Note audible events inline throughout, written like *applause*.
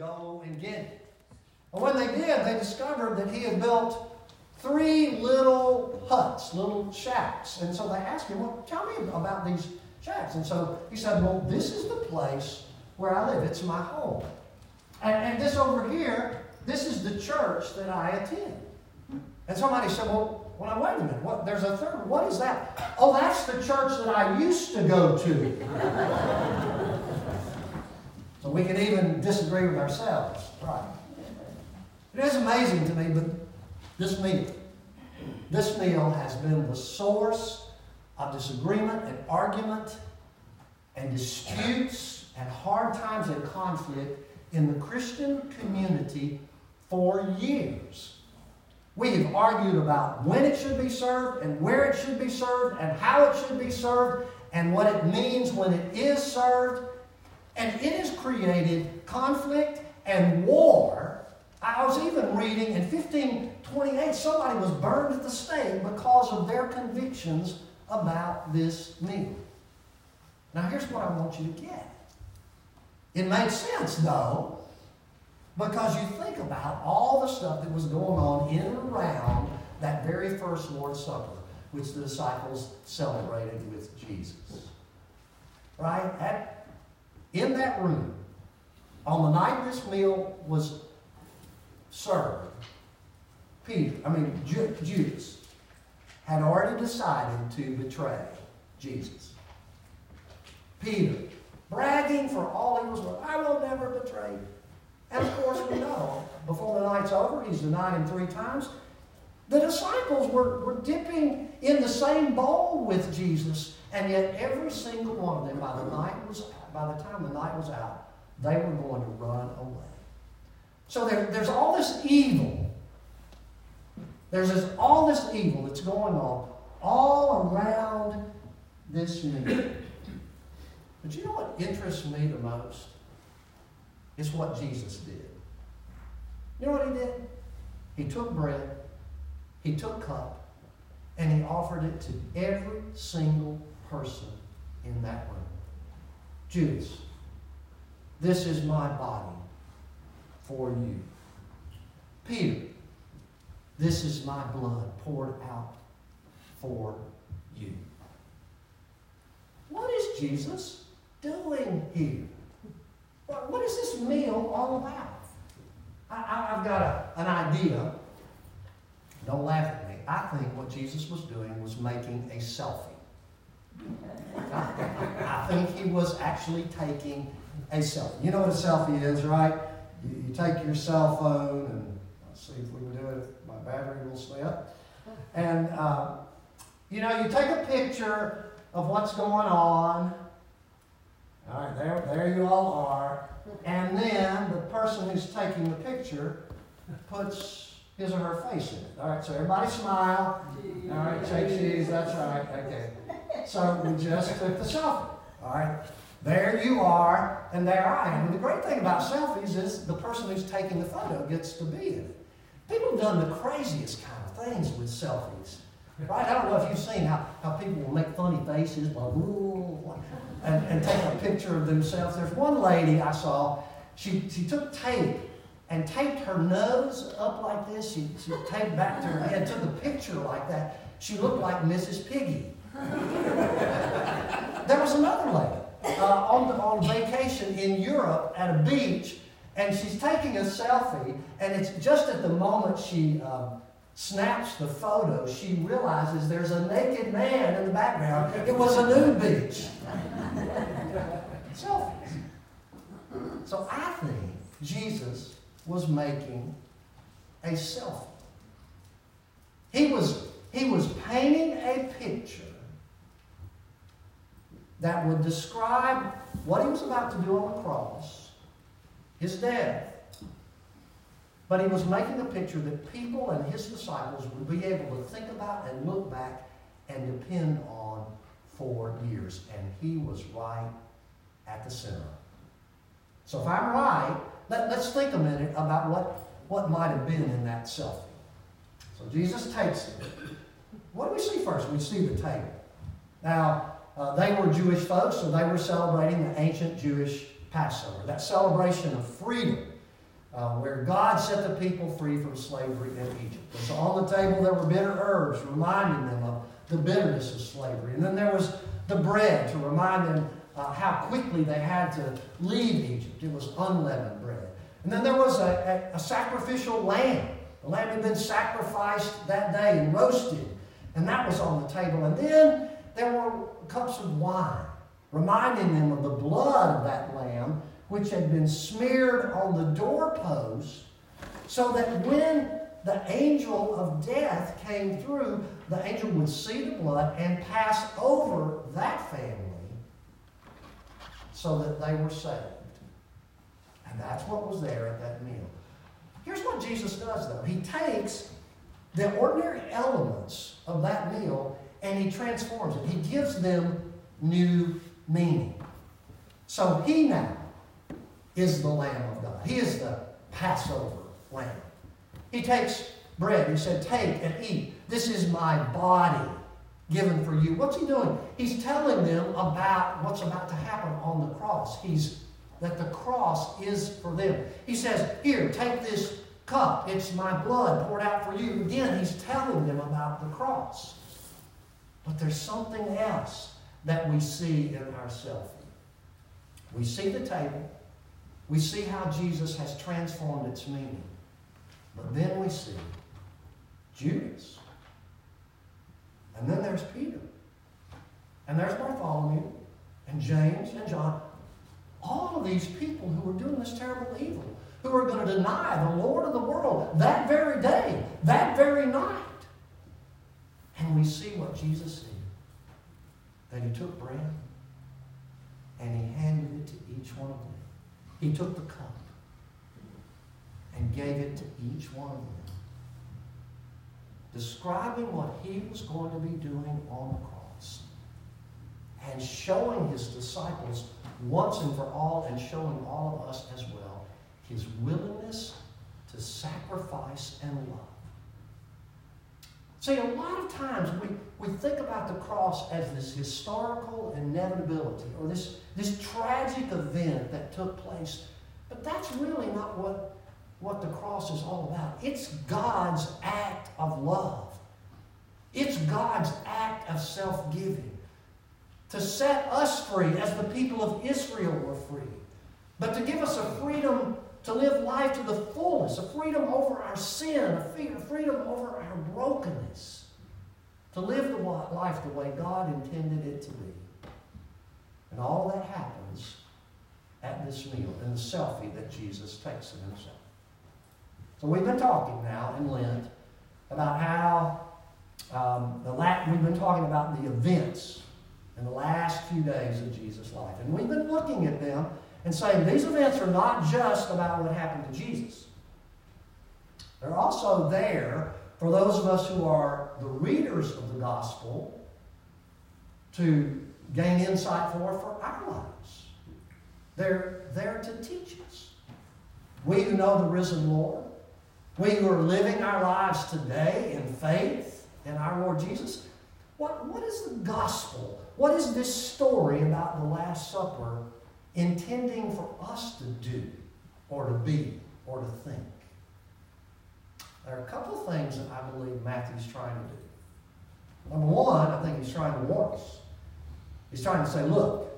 go and get it. But when they did, they discovered that he had built three little huts, little shacks. And so they asked him, Well, tell me about these shacks. And so he said, Well, this is the place where I live. It's my home. And, and this over here, this is the church that I attend. And somebody said, Well, well, wait a minute. What, there's a third. What is that? Oh, that's the church that I used to go to. So we can even disagree with ourselves. Right. It is amazing to me, but this meal, this meal has been the source of disagreement and argument and disputes and hard times and conflict in the Christian community for years. We have argued about when it should be served and where it should be served and how it should be served and what it means when it is served. And it has created conflict and war. I was even reading in 1528, somebody was burned at the stake because of their convictions about this meal. Now, here's what I want you to get. It made sense, though, because you think about all the stuff that was going on in and around that very first Lord's Supper, which the disciples celebrated with Jesus. Right? At, in that room, on the night this meal was served, Peter, I mean, Judas, had already decided to betray Jesus. Peter, bragging for all he was worth, I will never betray you. And of course, we know before the night's over, he's denied him three times. The disciples were, were dipping in the same bowl with Jesus, and yet every single one of them, by the night was by the time the night was out, they were going to run away. So there, there's all this evil. There's this, all this evil that's going on all around this meal. But you know what interests me the most? Is what Jesus did. You know what he did? He took bread, he took cup, and he offered it to every single person in that room. Judas, this is my body for you. Peter, this is my blood poured out for you. What is Jesus doing here? What is this meal all about? I, have got a, an idea. Don't laugh at me. I think what Jesus was doing was making a selfie. I, think he was actually taking a selfie. You know what a selfie is, right? You, you take your cell phone and see if we can do it my battery will stay up. And uh, you know, you take a picture of what's going on all right, there, there you all are. And then the person who's taking the picture puts his or her face in it. All right, so everybody smile. All right, shake cheese. That's right. Okay. So we just took the selfie. All right. There you are, and there I am. And the great thing about selfies is the person who's taking the photo gets to be in it. People have done the craziest kind of things with selfies. Right? I don't know if you've seen how, how people will make funny faces, blah, blah, blah, and, and take a picture of themselves. There's one lady I saw, she, she took tape and taped her nose up like this. She, she taped back to her head, took a picture like that. She looked like Mrs. Piggy. *laughs* there was another lady uh, on, the, on vacation in Europe at a beach, and she's taking a selfie, and it's just at the moment she um, snaps the photo, she realizes there's a naked man in the background. It was a nude beach. Selfies. So I think Jesus was making a selfie. He was, he was painting a picture that would describe what he was about to do on the cross, his death, but he was making a picture that people and his disciples would be able to think about and look back and depend on for years. And he was right at the center. So if I'm right, let, us think a minute about what, what might have been in that selfie. So Jesus takes it. What do we see first? We see the table. Now, uh, they were Jewish folks, so they were celebrating the ancient Jewish Passover, that celebration of freedom uh, where God set the people free from slavery in Egypt. And so on the table there were bitter herbs reminding them of the bitterness of slavery. And then there was the bread to remind them uh, how quickly they had to leave Egypt. It was unleavened bread. And then there was a, a, a sacrificial lamb. The lamb had been sacrificed that day and roasted, and that was on the table. And then there were cups of wine, reminding them of the blood of that lamb, which had been smeared on the doorpost, so that when the angel of death came through, the angel would see the blood and pass over that family so that they were saved. And that's what was there at that meal. Here's what Jesus does, though. He takes the ordinary elements of that meal and he transforms it. He gives them new meaning. So he now is the Lamb of God. He is the Passover Lamb. He takes bread. He said, Take and eat. This is my body given for you. What's he doing? He's telling them about what's about to happen on the cross. He's that the cross is for them. He says, Here, take this cup. It's my blood poured out for you. Again, he's telling them about the cross. But there's something else that we see in our selfie. We see the table. We see how Jesus has transformed its meaning. But then we see Judas. And then there's Peter. And there's Bartholomew and James and John. All of these people who are doing this terrible evil, who are going to deny the Lord of the world that very day, that very night. And we see what Jesus did. That he took bread and he handed it to each one of them. He took the cup and gave it to each one of them describing what he was going to be doing on the cross and showing his disciples once and for all and showing all of us as well his willingness to sacrifice and love. See, a lot of times we, we think about the cross as this historical inevitability or this, this tragic event that took place, but that's really not what what the cross is all about. It's God's act of love. It's God's act of self giving to set us free as the people of Israel were free, but to give us a freedom to live life to the fullest, a freedom over our sin, a freedom over our brokenness, to live the life the way God intended it to be. And all that happens at this meal in the selfie that Jesus takes of himself. So we've been talking now in Lent about how um, the la- we've been talking about the events in the last few days of Jesus' life. And we've been looking at them and saying these events are not just about what happened to Jesus. They're also there for those of us who are the readers of the gospel to gain insight for for our lives. They're there to teach us. We who know the risen Lord, we who are living our lives today in faith in our Lord Jesus, what, what is the gospel? What is this story about the Last Supper intending for us to do or to be or to think? There are a couple of things that I believe Matthew's trying to do. Number one, I think he's trying to warn us. He's trying to say, look,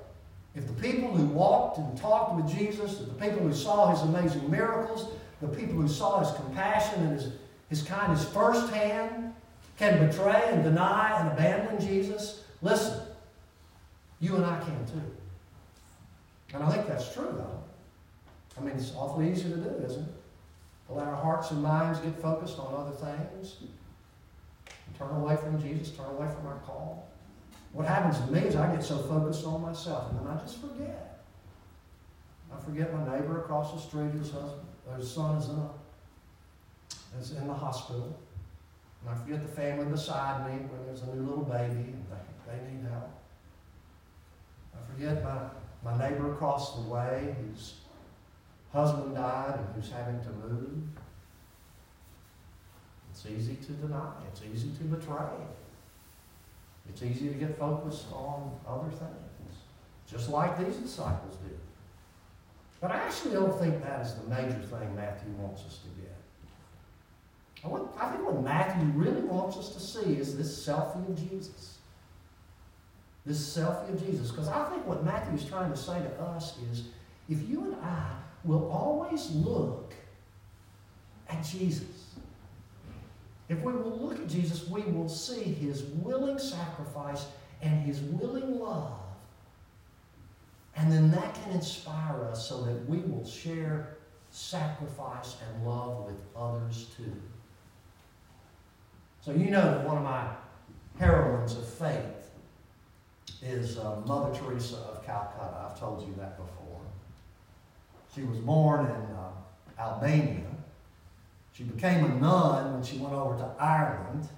if the people who walked and talked with Jesus, if the people who saw his amazing miracles, the people who saw his compassion and his, his kindness firsthand can betray and deny and abandon Jesus, listen, you and I can too. And I think that's true, though. I mean, it's awfully easy to do, isn't it? Let our hearts and minds get focused on other things. Turn away from Jesus, turn away from our call. What happens to me is I get so focused on myself, and then I just forget. I forget my neighbor across the street, his husband. His son is in, a, is in the hospital. And I forget the family beside me when there's a new little baby and they, they need help. I forget my, my neighbor across the way whose husband died and who's having to move. It's easy to deny. It's easy to betray. It's easy to get focused on other things, just like these disciples did. But I actually don't think that is the major thing Matthew wants us to get. I, I think what Matthew really wants us to see is this selfie of Jesus. This selfie of Jesus. Because I think what Matthew is trying to say to us is if you and I will always look at Jesus, if we will look at Jesus, we will see his willing sacrifice and his willing love. And then that can inspire us so that we will share sacrifice and love with others too. So, you know that one of my heroines of faith is uh, Mother Teresa of Calcutta. I've told you that before. She was born in uh, Albania. She became a nun when she went over to Ireland,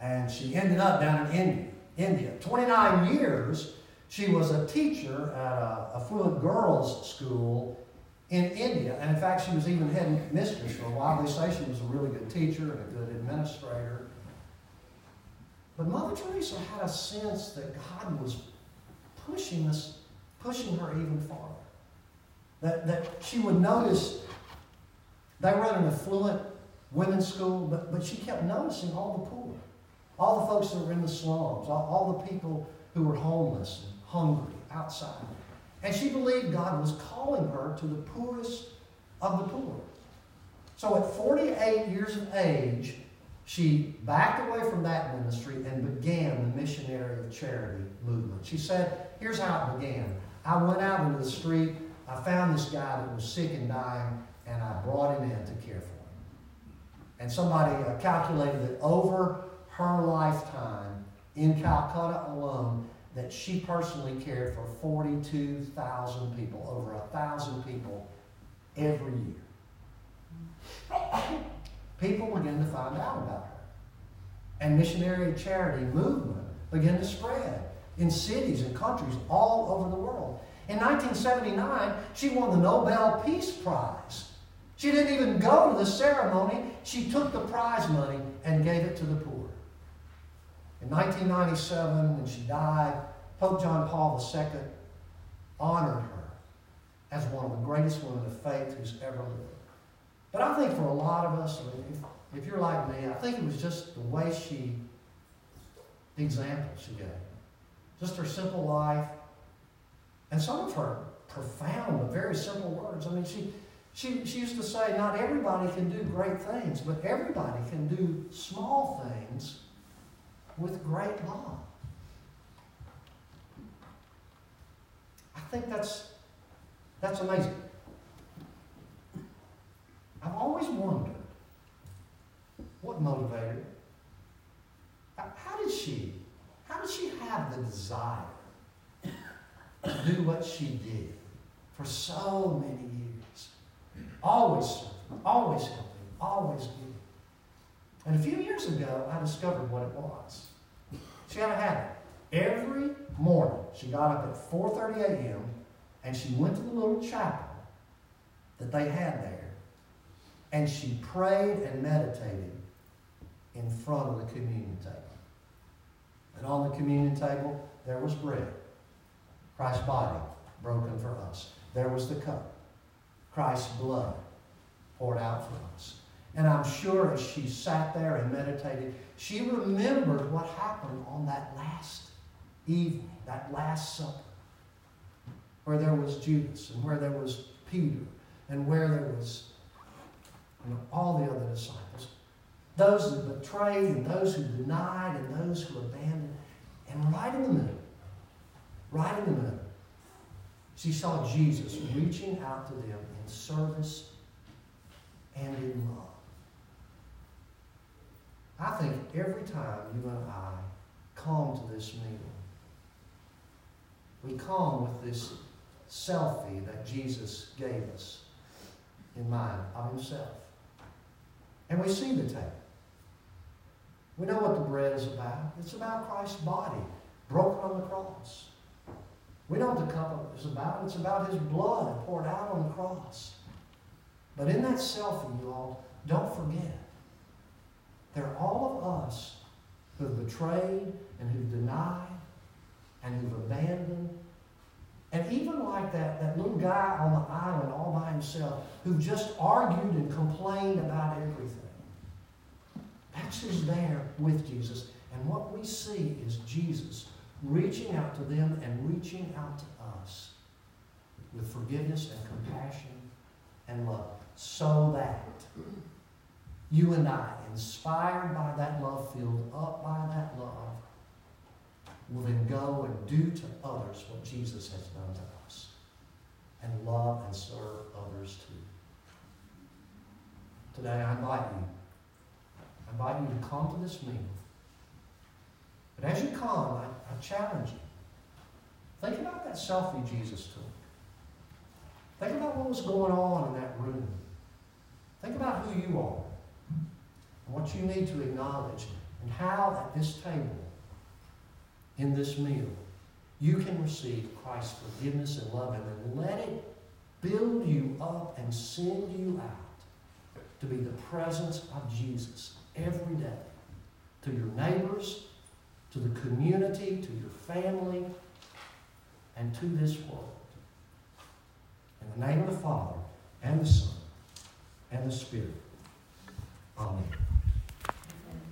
and she ended up down in India. India. 29 years, she was a teacher at a affluent girls' school in India. And in fact, she was even head mistress for a while. They say she was a really good teacher and a good administrator. But Mother Teresa had a sense that God was pushing us, pushing her even farther. That, that she would notice they were at an affluent women's school, but, but she kept noticing all the poor, all the folks that were in the slums, all, all the people who were homeless and hungry outside. And she believed God was calling her to the poorest of the poor. So at 48 years of age, she backed away from that ministry and began the missionary of charity movement. She said, Here's how it began. I went out into the street, I found this guy that was sick and dying, and I brought him in to care for him. And somebody uh, calculated that over her lifetime in Calcutta alone, that she personally cared for 42,000 people, over a thousand people every year. People began to find out about her. And missionary charity movement began to spread in cities and countries all over the world. In 1979, she won the Nobel Peace Prize. She didn't even go to the ceremony. She took the prize money and gave it to the poor. In 1997, when she died, Pope John Paul II honored her as one of the greatest women of faith who's ever lived. But I think for a lot of us, if, if you're like me, I think it was just the way she, the example she gave. Just her simple life. And some of her profound but very simple words. I mean, she, she, she used to say, not everybody can do great things, but everybody can do small things with great love. I think that's, that's amazing. I've always wondered what motivated her. How did she, how did she have the desire to do what she did for so many years? Always serving, always helping, always giving. And a few years ago, I discovered what it was. She had a habit. Every morning, she got up at 4.30 a.m. and she went to the little chapel that they had there and she prayed and meditated in front of the communion table. And on the communion table, there was bread, Christ's body broken for us. There was the cup, Christ's blood poured out for us. And I'm sure as she sat there and meditated, she remembered what happened on that last evening, that Last Supper, where there was Judas and where there was Peter and where there was know, all the other disciples. Those who betrayed and those who denied and those who abandoned. And right in the middle, right in the middle, she saw Jesus reaching out to them in service and in love. I think every time you and I come to this meeting, we come with this selfie that Jesus gave us in mind of himself. And we see the table. We know what the bread is about. It's about Christ's body broken on the cross. We know what the cup is about. It's about his blood poured out on the cross. But in that selfie, you all, don't forget, there are all of us who have betrayed and who've denied and who've abandoned And even like that, that little guy on the island all by himself who just argued and complained about everything. That's who's there with Jesus. And what we see is Jesus reaching out to them and reaching out to us with forgiveness and compassion and love. So that you and I, inspired by that love, filled up by that love, will then go and do to others what Jesus has done to us and love and serve others too. Today I invite you. I invite you to come to this meal. But as you come, I, I challenge you. Think about that selfie Jesus took. Think about what was going on in that room. Think about who you are and what you need to acknowledge and how at this table, in this meal, you can receive Christ's forgiveness and love and then let it build you up and send you out to be the presence of Jesus every day to your neighbors, to the community, to your family, and to this world. In the name of the Father, and the Son, and the Spirit. Amen.